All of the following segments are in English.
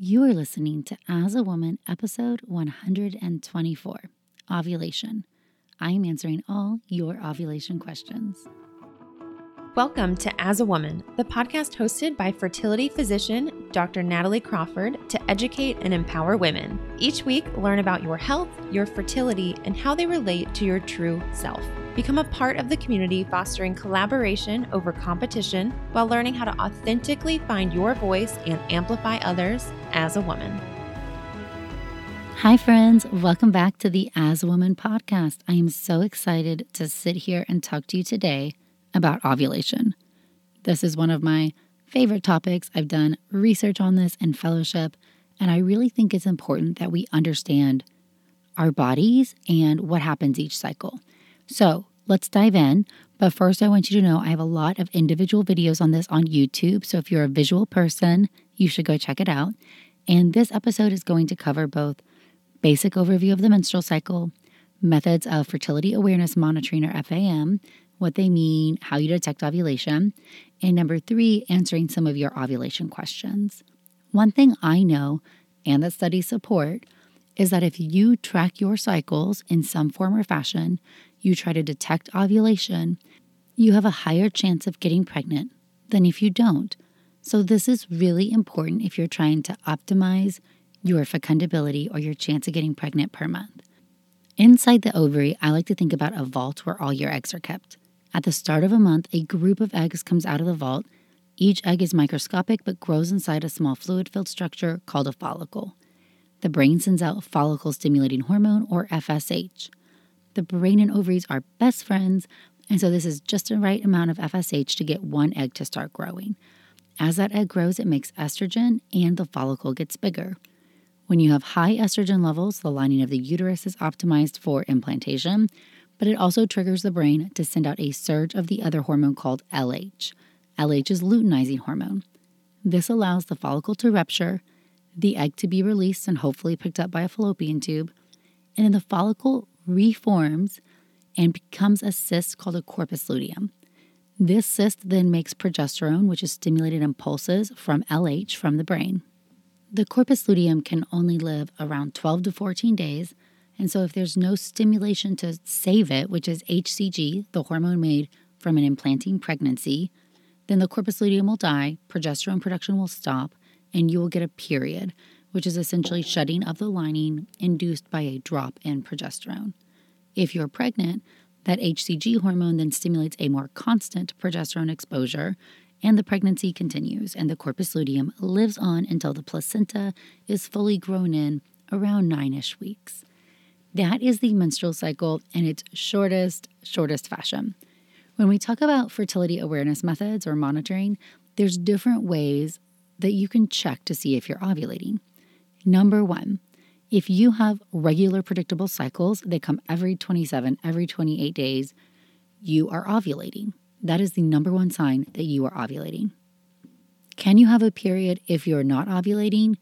You are listening to As a Woman, episode 124 Ovulation. I am answering all your ovulation questions. Welcome to As a Woman, the podcast hosted by fertility physician Dr. Natalie Crawford to educate and empower women. Each week, learn about your health, your fertility, and how they relate to your true self. Become a part of the community fostering collaboration over competition while learning how to authentically find your voice and amplify others as a woman. Hi, friends. Welcome back to the As a Woman podcast. I am so excited to sit here and talk to you today about ovulation. This is one of my favorite topics. I've done research on this in fellowship, and I really think it's important that we understand our bodies and what happens each cycle. So let's dive in. But first, I want you to know I have a lot of individual videos on this on YouTube. So if you're a visual person, you should go check it out. And this episode is going to cover both basic overview of the menstrual cycle, methods of fertility awareness monitoring or FAM, what they mean, how you detect ovulation, and number three, answering some of your ovulation questions. One thing I know and that studies support is that if you track your cycles in some form or fashion, you try to detect ovulation, you have a higher chance of getting pregnant than if you don't. So, this is really important if you're trying to optimize your fecundability or your chance of getting pregnant per month. Inside the ovary, I like to think about a vault where all your eggs are kept. At the start of a month, a group of eggs comes out of the vault. Each egg is microscopic but grows inside a small fluid filled structure called a follicle. The brain sends out follicle stimulating hormone or FSH. The brain and ovaries are best friends, and so this is just the right amount of FSH to get one egg to start growing. As that egg grows, it makes estrogen and the follicle gets bigger. When you have high estrogen levels, the lining of the uterus is optimized for implantation, but it also triggers the brain to send out a surge of the other hormone called LH. LH is luteinizing hormone. This allows the follicle to rupture, the egg to be released and hopefully picked up by a fallopian tube, and then the follicle reforms and becomes a cyst called a corpus luteum. This cyst then makes progesterone, which is stimulated in pulses from LH from the brain. The corpus luteum can only live around 12 to 14 days, and so if there's no stimulation to save it, which is HCG, the hormone made from an implanting pregnancy, then the corpus luteum will die, progesterone production will stop, and you will get a period, which is essentially shedding of the lining induced by a drop in progesterone. If you're pregnant, that HCG hormone then stimulates a more constant progesterone exposure, and the pregnancy continues, and the corpus luteum lives on until the placenta is fully grown in around nine ish weeks. That is the menstrual cycle in its shortest, shortest fashion. When we talk about fertility awareness methods or monitoring, there's different ways that you can check to see if you're ovulating. Number one, if you have regular predictable cycles, they come every 27, every 28 days, you are ovulating. That is the number one sign that you are ovulating. Can you have a period if you're not ovulating?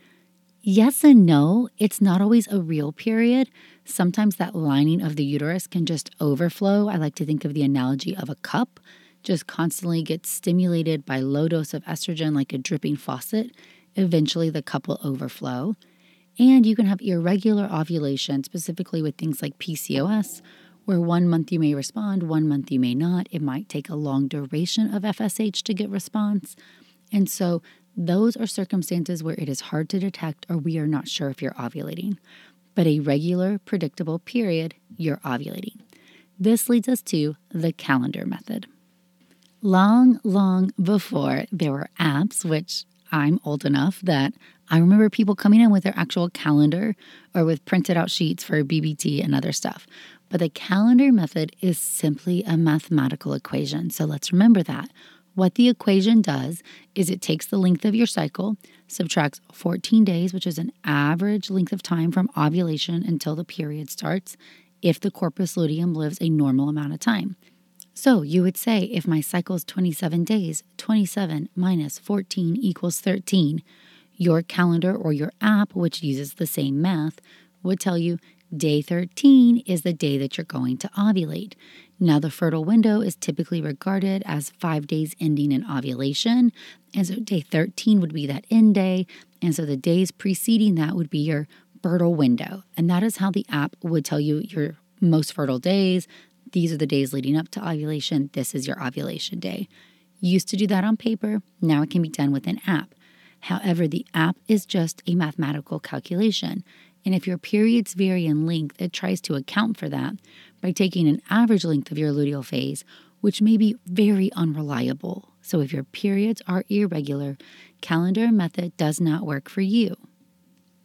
Yes and no. It's not always a real period. Sometimes that lining of the uterus can just overflow. I like to think of the analogy of a cup, just constantly gets stimulated by low dose of estrogen like a dripping faucet. Eventually, the cup will overflow. And you can have irregular ovulation, specifically with things like PCOS, where one month you may respond, one month you may not. It might take a long duration of FSH to get response. And so those are circumstances where it is hard to detect or we are not sure if you're ovulating. But a regular, predictable period, you're ovulating. This leads us to the calendar method. Long, long before there were apps, which I'm old enough that I remember people coming in with their actual calendar or with printed out sheets for BBT and other stuff. But the calendar method is simply a mathematical equation. So let's remember that. What the equation does is it takes the length of your cycle, subtracts 14 days, which is an average length of time from ovulation until the period starts, if the corpus luteum lives a normal amount of time. So you would say if my cycle is 27 days, 27 minus 14 equals 13. Your calendar or your app, which uses the same math, would tell you day 13 is the day that you're going to ovulate. Now, the fertile window is typically regarded as five days ending in ovulation. And so, day 13 would be that end day. And so, the days preceding that would be your fertile window. And that is how the app would tell you your most fertile days. These are the days leading up to ovulation. This is your ovulation day. Used to do that on paper. Now it can be done with an app. However, the app is just a mathematical calculation. And if your periods vary in length, it tries to account for that by taking an average length of your luteal phase, which may be very unreliable. So if your periods are irregular, calendar method does not work for you.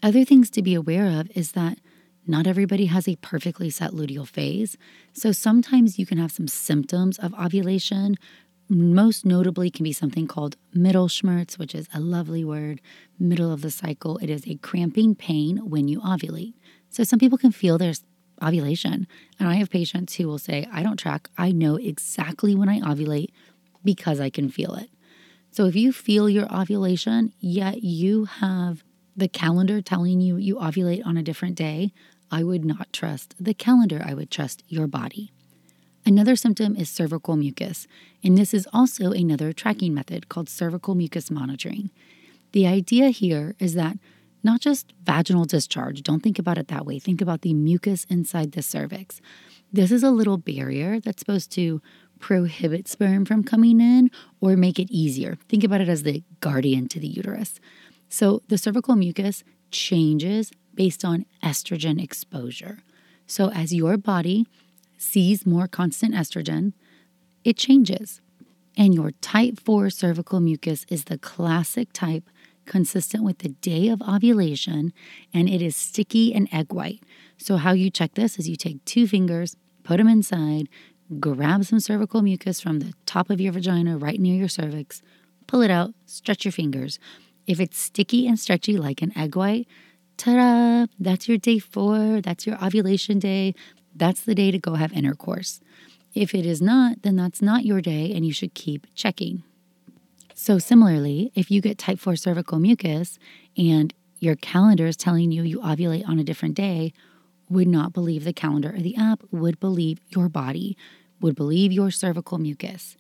Other things to be aware of is that not everybody has a perfectly set luteal phase. So sometimes you can have some symptoms of ovulation, most notably can be something called Mittelschmerz, which is a lovely word, middle of the cycle. It is a cramping pain when you ovulate. So some people can feel there's ovulation. And I have patients who will say, I don't track. I know exactly when I ovulate because I can feel it. So if you feel your ovulation, yet you have the calendar telling you you ovulate on a different day, I would not trust the calendar. I would trust your body. Another symptom is cervical mucus, and this is also another tracking method called cervical mucus monitoring. The idea here is that not just vaginal discharge, don't think about it that way. Think about the mucus inside the cervix. This is a little barrier that's supposed to prohibit sperm from coming in or make it easier. Think about it as the guardian to the uterus. So the cervical mucus changes based on estrogen exposure. So as your body sees more constant estrogen, it changes. And your type 4 cervical mucus is the classic type consistent with the day of ovulation, and it is sticky and egg white. So, how you check this is you take two fingers, put them inside, grab some cervical mucus from the top of your vagina right near your cervix, pull it out, stretch your fingers. If it's sticky and stretchy like an egg white, ta da, that's your day four, that's your ovulation day, that's the day to go have intercourse. If it is not, then that's not your day and you should keep checking. So, similarly, if you get type 4 cervical mucus and your calendar is telling you you ovulate on a different day, would not believe the calendar or the app, would believe your body, would believe your cervical mucus.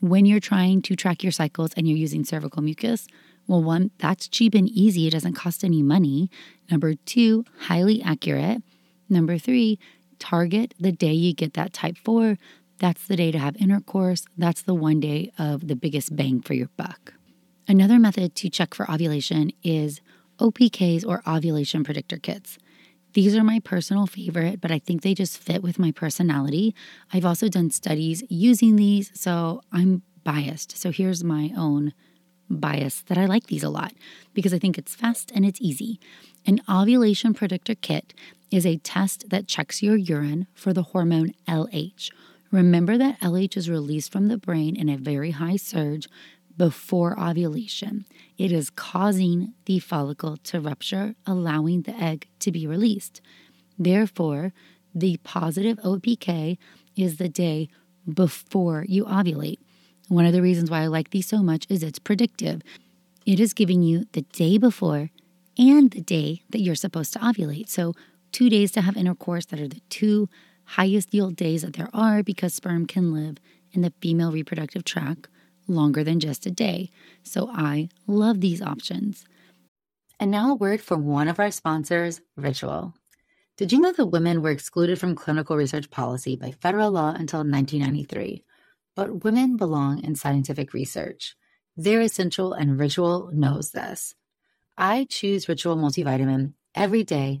When you're trying to track your cycles and you're using cervical mucus, well, one, that's cheap and easy. It doesn't cost any money. Number two, highly accurate. Number three, target the day you get that type 4. That's the day to have intercourse. That's the one day of the biggest bang for your buck. Another method to check for ovulation is OPKs or ovulation predictor kits. These are my personal favorite, but I think they just fit with my personality. I've also done studies using these, so I'm biased. So here's my own bias that I like these a lot because I think it's fast and it's easy. An ovulation predictor kit is a test that checks your urine for the hormone LH. Remember that LH is released from the brain in a very high surge before ovulation. It is causing the follicle to rupture, allowing the egg to be released. Therefore, the positive OPK is the day before you ovulate. One of the reasons why I like these so much is it's predictive. It is giving you the day before and the day that you're supposed to ovulate. So, two days to have intercourse that are the two highest yield days that there are because sperm can live in the female reproductive tract longer than just a day. So, I love these options. And now, a word from one of our sponsors, Ritual. Did you know that women were excluded from clinical research policy by federal law until 1993? But women belong in scientific research. They're essential, and Ritual knows this. I choose Ritual Multivitamin every day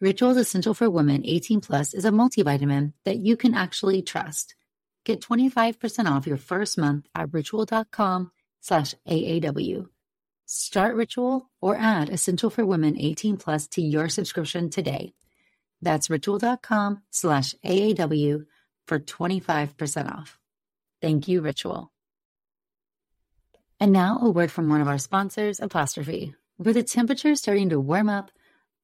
Ritual's Essential for Women 18 Plus is a multivitamin that you can actually trust. Get 25% off your first month at ritual.com slash AAW. Start Ritual or add Essential for Women 18 Plus to your subscription today. That's ritual.com slash AAW for 25% off. Thank you, Ritual. And now a word from one of our sponsors, Apostrophe. With the temperature starting to warm up,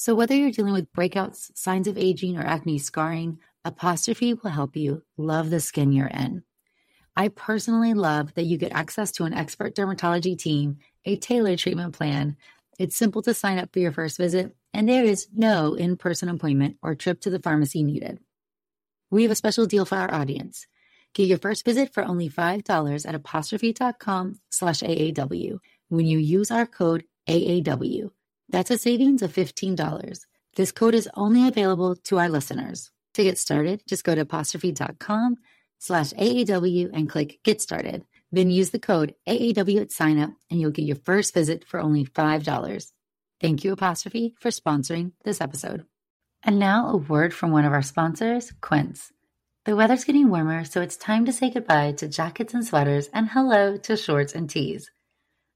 So whether you're dealing with breakouts, signs of aging, or acne scarring, Apostrophe will help you love the skin you're in. I personally love that you get access to an expert dermatology team, a tailored treatment plan, it's simple to sign up for your first visit, and there is no in person appointment or trip to the pharmacy needed. We have a special deal for our audience. Get your first visit for only $5 at apostrophe.com slash AAW when you use our code AAW. That's a savings of $15. This code is only available to our listeners. To get started, just go to apostrophe.com slash AAW and click Get Started. Then use the code AAW at sign up and you'll get your first visit for only $5. Thank you, Apostrophe, for sponsoring this episode. And now a word from one of our sponsors, Quince. The weather's getting warmer, so it's time to say goodbye to jackets and sweaters and hello to shorts and tees.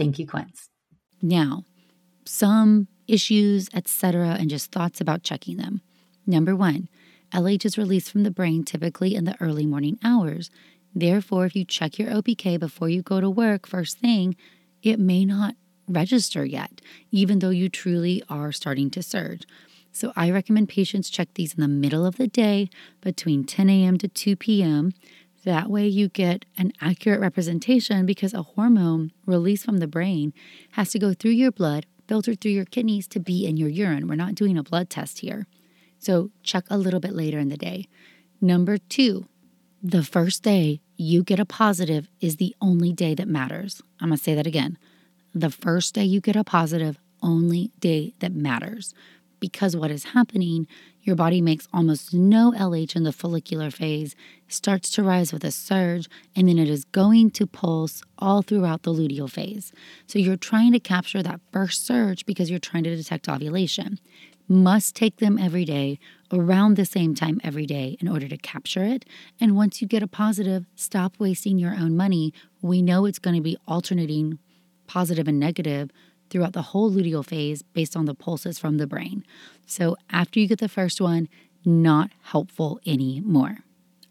Thank you, Quince. Now, some issues, etc., and just thoughts about checking them. Number one, LH is released from the brain typically in the early morning hours. Therefore, if you check your OPK before you go to work first thing, it may not register yet, even though you truly are starting to surge. So I recommend patients check these in the middle of the day between 10 a.m. to 2 p.m. That way, you get an accurate representation because a hormone released from the brain has to go through your blood, filter through your kidneys to be in your urine. We're not doing a blood test here. So, check a little bit later in the day. Number two, the first day you get a positive is the only day that matters. I'm to say that again. The first day you get a positive, only day that matters. Because what is happening, your body makes almost no LH in the follicular phase, starts to rise with a surge, and then it is going to pulse all throughout the luteal phase. So you're trying to capture that first surge because you're trying to detect ovulation must take them every day around the same time every day in order to capture it. And once you get a positive, stop wasting your own money. We know it's going to be alternating positive and negative throughout the whole luteal phase based on the pulses from the brain. So after you get the first one, not helpful anymore.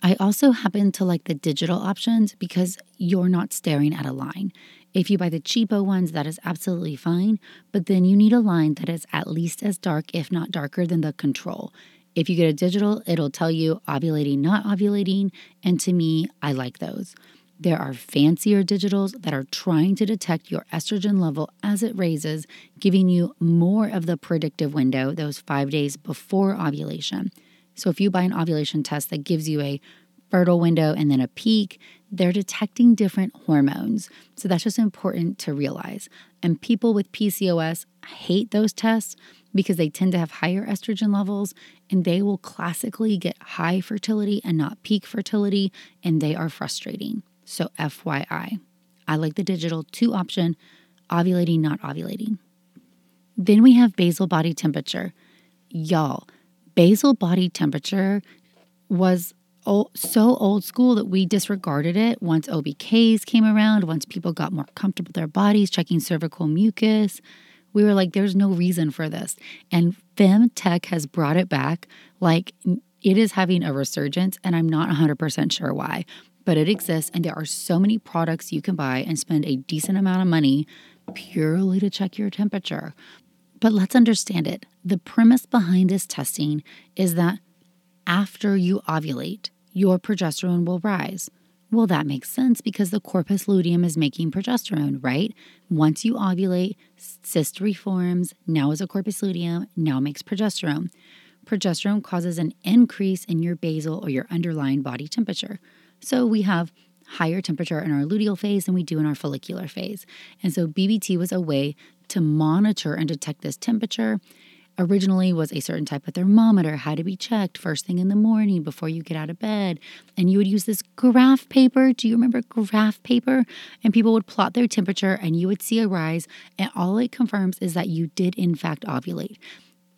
I also happen to like the digital options because you're not staring at a line. If you buy the cheapo ones, that is absolutely fine, but then you need a line that is at least as dark, if not darker, than the control. If you get a digital, it'll tell you ovulating, not ovulating, and to me, I like those. There are fancier digitals that are trying to detect your estrogen level as it raises, giving you more of the predictive window, those five days before ovulation. So if you buy an ovulation test that gives you a fertile window and then a peak, they're detecting different hormones. So that's just important to realize. And people with PCOS hate those tests because they tend to have higher estrogen levels and they will classically get high fertility and not peak fertility, and they are frustrating. So, FYI, I like the digital 2 option ovulating, not ovulating. Then we have basal body temperature. Y'all, basal body temperature was so old school that we disregarded it once OPKs came around, once people got more comfortable with their bodies, checking cervical mucus. We were like, there's no reason for this. And femtech has brought it back like it is having a resurgence, and I'm not 100% sure why, but it exists. And there are so many products you can buy and spend a decent amount of money purely to check your temperature. But let's understand it. The premise behind this testing is that after you ovulate, your progesterone will rise. Well, that makes sense because the corpus luteum is making progesterone, right? Once you ovulate, cyst reforms, now is a corpus luteum, now makes progesterone. Progesterone causes an increase in your basal or your underlying body temperature. So we have higher temperature in our luteal phase than we do in our follicular phase. And so BBT was a way to monitor and detect this temperature originally was a certain type of thermometer, had to be checked first thing in the morning before you get out of bed. And you would use this graph paper. Do you remember graph paper? And people would plot their temperature and you would see a rise. And all it confirms is that you did, in fact, ovulate.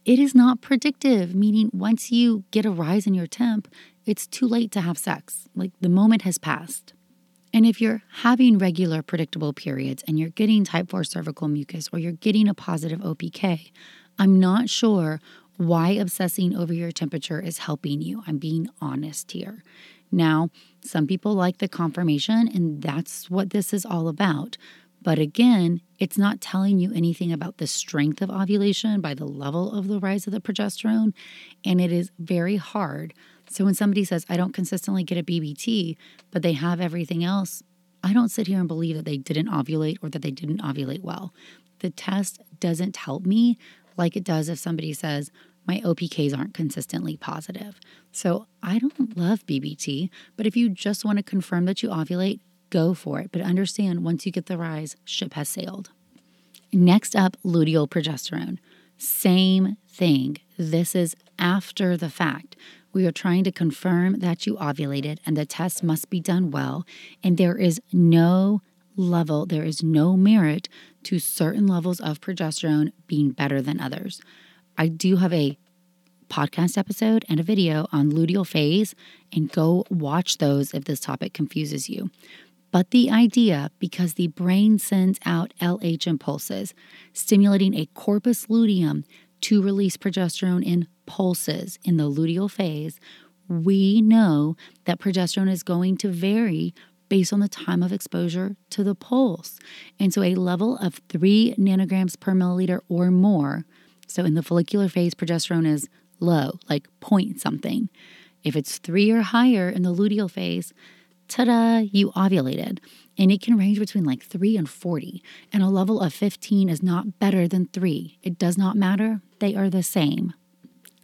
It is not predictive, meaning once you get a rise in your temp, it's too late to have sex. Like the moment has passed. And if you're having regular predictable periods and you're getting type 4 cervical mucus or you're getting a positive OPK, I'm not sure why obsessing over your temperature is helping you. I'm being honest here. Now, some people like the confirmation, and that's what this is all about. But again, it's not telling you anything about the strength of ovulation by the level of the rise of the progesterone, and it is very hard. So when somebody says, I don't consistently get a BBT, but they have everything else, I don't sit here and believe that they didn't ovulate or that they didn't ovulate well. The test doesn't help me like it does if somebody says, my OPKs aren't consistently positive. So I don't love BBT, but if you just want to confirm that you ovulate, go for it. But understand once you get the rise, ship has sailed. Next up, luteal progesterone. Same thing. This is after the fact. We are trying to confirm that you ovulated, and the test must be done well. And there is no level, there is no merit to certain levels of progesterone being better than others. I do have a podcast episode and a video on luteal phase, and go watch those if this topic confuses you. But the idea, because the brain sends out LH impulses, stimulating a corpus luteum to release progesterone in pulses in the luteal phase, we know that progesterone is going to vary based on the time of exposure to the pulse. And so a level of three nanograms per milliliter or more. So in the follicular phase, progesterone is low, like point something. If it's three or higher in the luteal phase, ta da, you ovulated. And it can range between like 3 and 40. And a level of 15 is not better than 3. It does not matter, they are the same.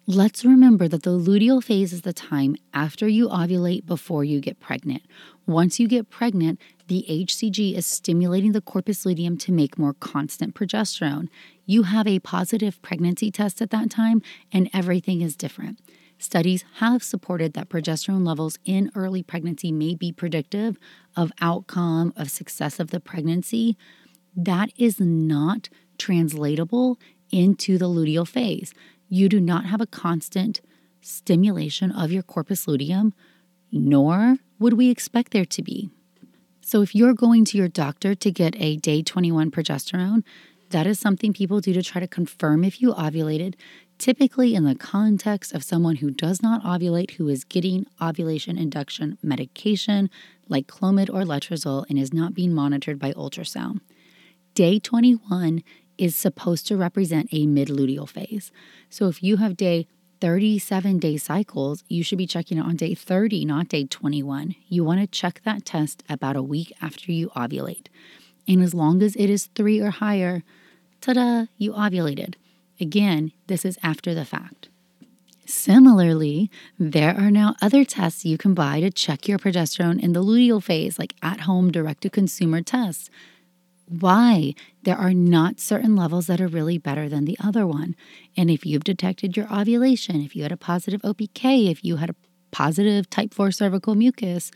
Let's remember that the luteal phase is the time after you ovulate before you get pregnant. Once you get pregnant, the HCG is stimulating the corpus luteum to make more constant progesterone. You have a positive pregnancy test at that time, and everything is different. Studies have supported that progesterone levels in early pregnancy may be predictive of outcome of success of the pregnancy. That is not translatable into the luteal phase you do not have a constant stimulation of your corpus luteum, nor would we expect there to be. So, if you're going to your doctor to get a day 21 progesterone, that is something people do to try to confirm if you ovulated, typically in the context of someone who does not ovulate, who is getting ovulation induction medication like Clomid or Letrozole and is not being monitored by ultrasound. Day 21 is supposed to represent a mid luteal phase. So if you have day 37 day cycles, you should be checking it on day 30, not day 21. You want to check that test about a week after you ovulate. And as long as it is three or higher, ta da, you ovulated. Again, this is after the fact. Similarly, there are now other tests you can buy to check your progesterone in the luteal phase, like at home direct to consumer tests why there are not certain levels that are really better than the other one. And if you've detected your ovulation, if you had a positive OPK, if you had a positive type 4 cervical mucus,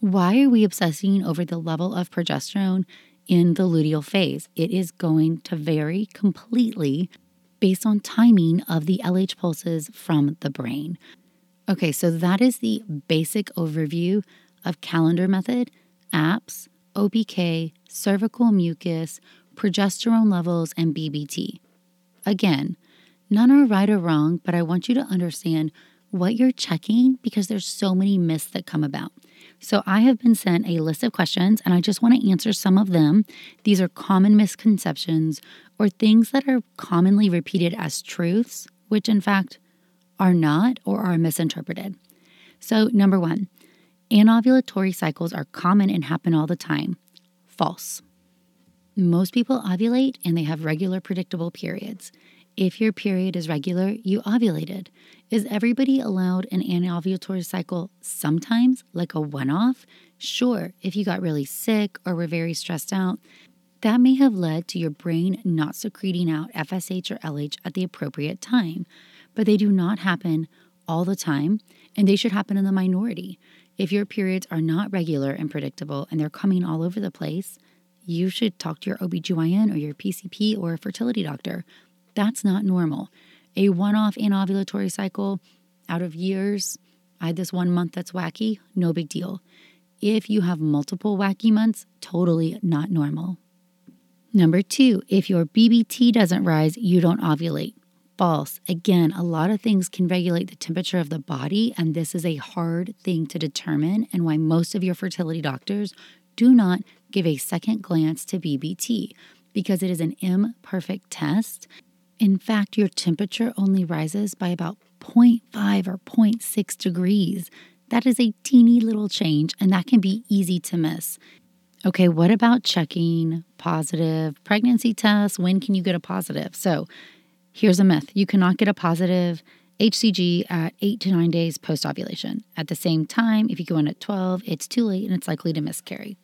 why are we obsessing over the level of progesterone in the luteal phase? It is going to vary completely based on timing of the LH pulses from the brain. Okay, so that is the basic overview of calendar method, apps, OPK, cervical mucus, progesterone levels, and BBT. Again, none are right or wrong, but I want you to understand what you're checking because there's so many myths that come about. So I have been sent a list of questions and I just want to answer some of them. These are common misconceptions or things that are commonly repeated as truths, which in fact are not or are misinterpreted. So, number one, anovulatory cycles are common and happen all the time. False. Most people ovulate and they have regular, predictable periods. If your period is regular, you ovulated. Is everybody allowed an anovulatory cycle sometimes, like a one off? Sure, if you got really sick or were very stressed out, that may have led to your brain not secreting out FSH or LH at the appropriate time, but they do not happen all the time, and they should happen in the minority. If your periods are not regular and predictable and they're coming all over the place, you should talk to your OBGYN or your PCP or a fertility doctor. That's not normal. A one off anovulatory cycle out of years, I had this one month that's wacky, no big deal. If you have multiple wacky months, totally not normal. Number two, if your BBT doesn't rise, you don't ovulate. False. Again, a lot of things can regulate the temperature of the body, and this is a hard thing to determine, and why most of your fertility doctors do not give a second glance to BBT because it is an imperfect test. In fact, your temperature only rises by about 0.5 or 0.6 degrees. That is a teeny little change, and that can be easy to miss. Okay, what about checking positive pregnancy tests? When can you get a positive? So, here's a myth you cannot get a positive HCG at eight to nine days post ovulation. At the same time, if you go in at 12, it's too late and it's likely to miscarry.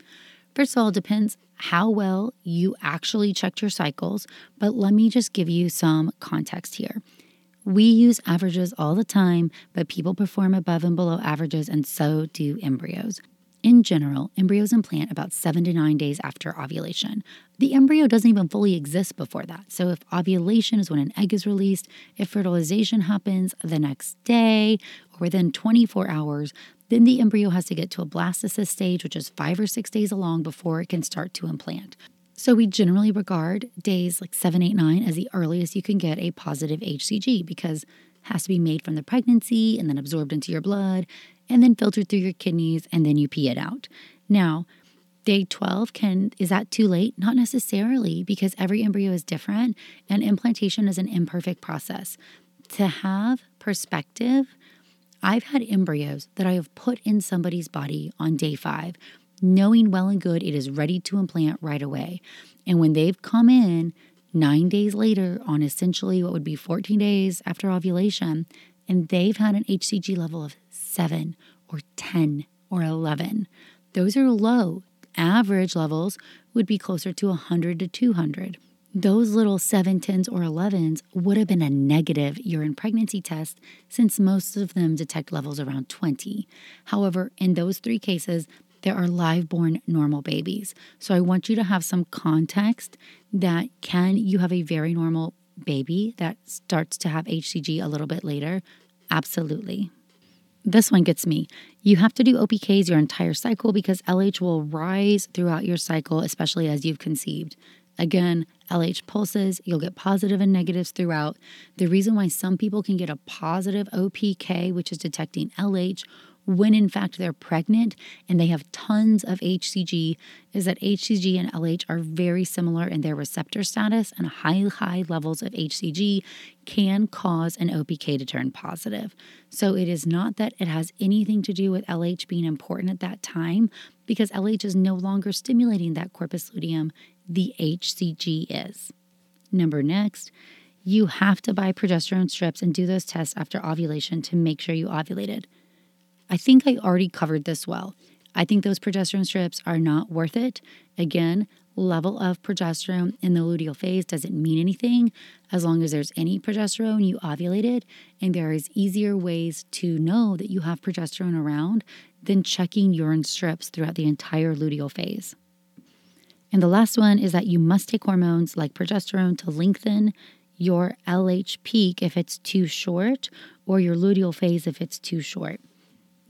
First of all, it depends how well you actually checked your cycles, but let me just give you some context here. We use averages all the time, but people perform above and below averages, and so do embryos. In general, embryos implant about seven to nine days after ovulation. The embryo doesn't even fully exist before that. So, if ovulation is when an egg is released, if fertilization happens the next day or within 24 hours, then the embryo has to get to a blastocyst stage, which is five or six days along before it can start to implant. So, we generally regard days like seven, eight, nine as the earliest you can get a positive HCG because has to be made from the pregnancy and then absorbed into your blood and then filtered through your kidneys and then you pee it out. Now, day 12 can is that too late? Not necessarily because every embryo is different and implantation is an imperfect process. To have perspective, I've had embryos that I have put in somebody's body on day 5 knowing well and good it is ready to implant right away. And when they've come in nine days later, on essentially what would be 14 days after ovulation, and they've had an HCG level of seven or 10 or 11. Those are low. Average levels would be closer to 100 to 200. Those little 7, 10s, or 11s would have been a negative urine pregnancy test since most of them detect levels around 20. However, in those three cases, there are live born normal babies. So I want you to have some context that can you have a very normal baby that starts to have HCG a little bit later? Absolutely. This one gets me. You have to do OPKs your entire cycle because LH will rise throughout your cycle, especially as you've conceived. Again, LH pulses, you'll get positive and negatives throughout. The reason why some people can get a positive OPK, which is detecting LH, when in fact they're pregnant and they have tons of HCG is that HCG and LH are very similar in their receptor status, and high, high levels of HCG can cause an OPK to turn positive. So it is not that it has anything to do with LH being important at that time, because LH is no longer stimulating that corpus luteum, the HCG is. Number next, you have to buy progesterone strips and do those tests after ovulation to make sure you ovulated. I think I already covered this well. I think those progesterone strips are not worth it. Again, level of progesterone in the luteal phase doesn't mean anything as long as there's any progesterone you ovulated and there is easier ways to know that you have progesterone around than checking urine strips throughout the entire luteal phase. And the last one is that you must take hormones like progesterone to lengthen your LH peak if it's too short or your luteal phase if it's too short.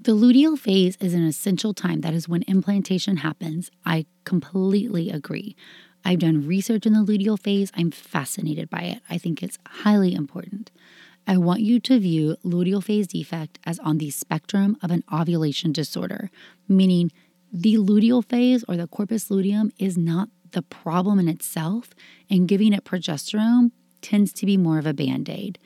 The luteal phase is an essential time. That is when implantation happens. I completely agree. I've done research in the luteal phase. I'm fascinated by it. I think it's highly important. I want you to view luteal phase defect as on the spectrum of an ovulation disorder, meaning the luteal phase or the corpus luteum is not the problem in itself, and giving it progesterone tends to be more of a band aid.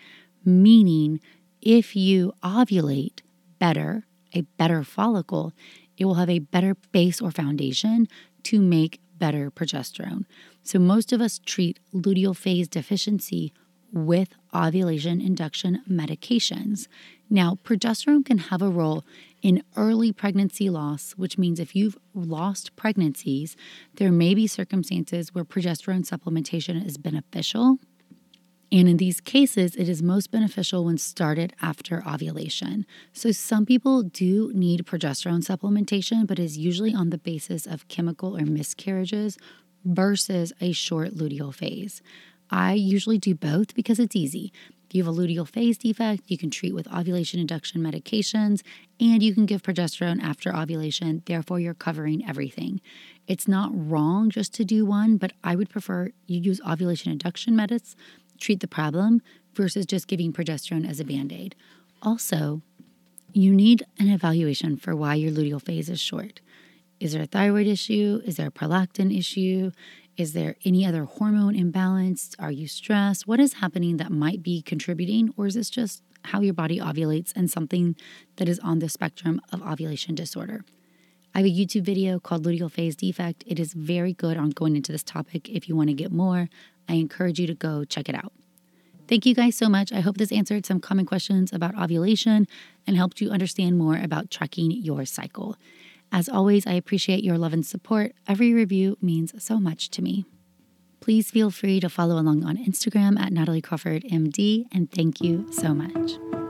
Meaning, if you ovulate better, a better follicle, it will have a better base or foundation to make better progesterone. So, most of us treat luteal phase deficiency with ovulation induction medications. Now, progesterone can have a role in early pregnancy loss, which means if you've lost pregnancies, there may be circumstances where progesterone supplementation is beneficial and in these cases, it is most beneficial when started after ovulation. So, some people do need progesterone supplementation, but is usually on the basis of chemical or miscarriages versus a short luteal phase. I usually do both because it's easy. If you have a luteal phase defect, you can treat with ovulation induction medications and you can give progesterone after ovulation. Therefore, you're covering everything. It's not wrong just to do one, but I would prefer you use ovulation induction medicines treat the problem versus just giving progesterone as a band aid. Also, you need an evaluation for why your luteal phase is short. Is there a thyroid issue? Is there a prolactin issue? Is there any other hormone imbalance? Are you stressed? What is happening that might be contributing? Or is this just how your body ovulates and something that is on the spectrum of ovulation disorder? I have a YouTube video called Luteal Phase Defect. It is very good on going into this topic if you want to get more. I encourage you to go check it out. Thank you guys so much. I hope this answered some common questions about ovulation and helped you understand more about tracking your cycle. As always, I appreciate your love and support. Every review means so much to me. Please feel free to follow along on Instagram at Natalie Crawford MD, and thank you so much.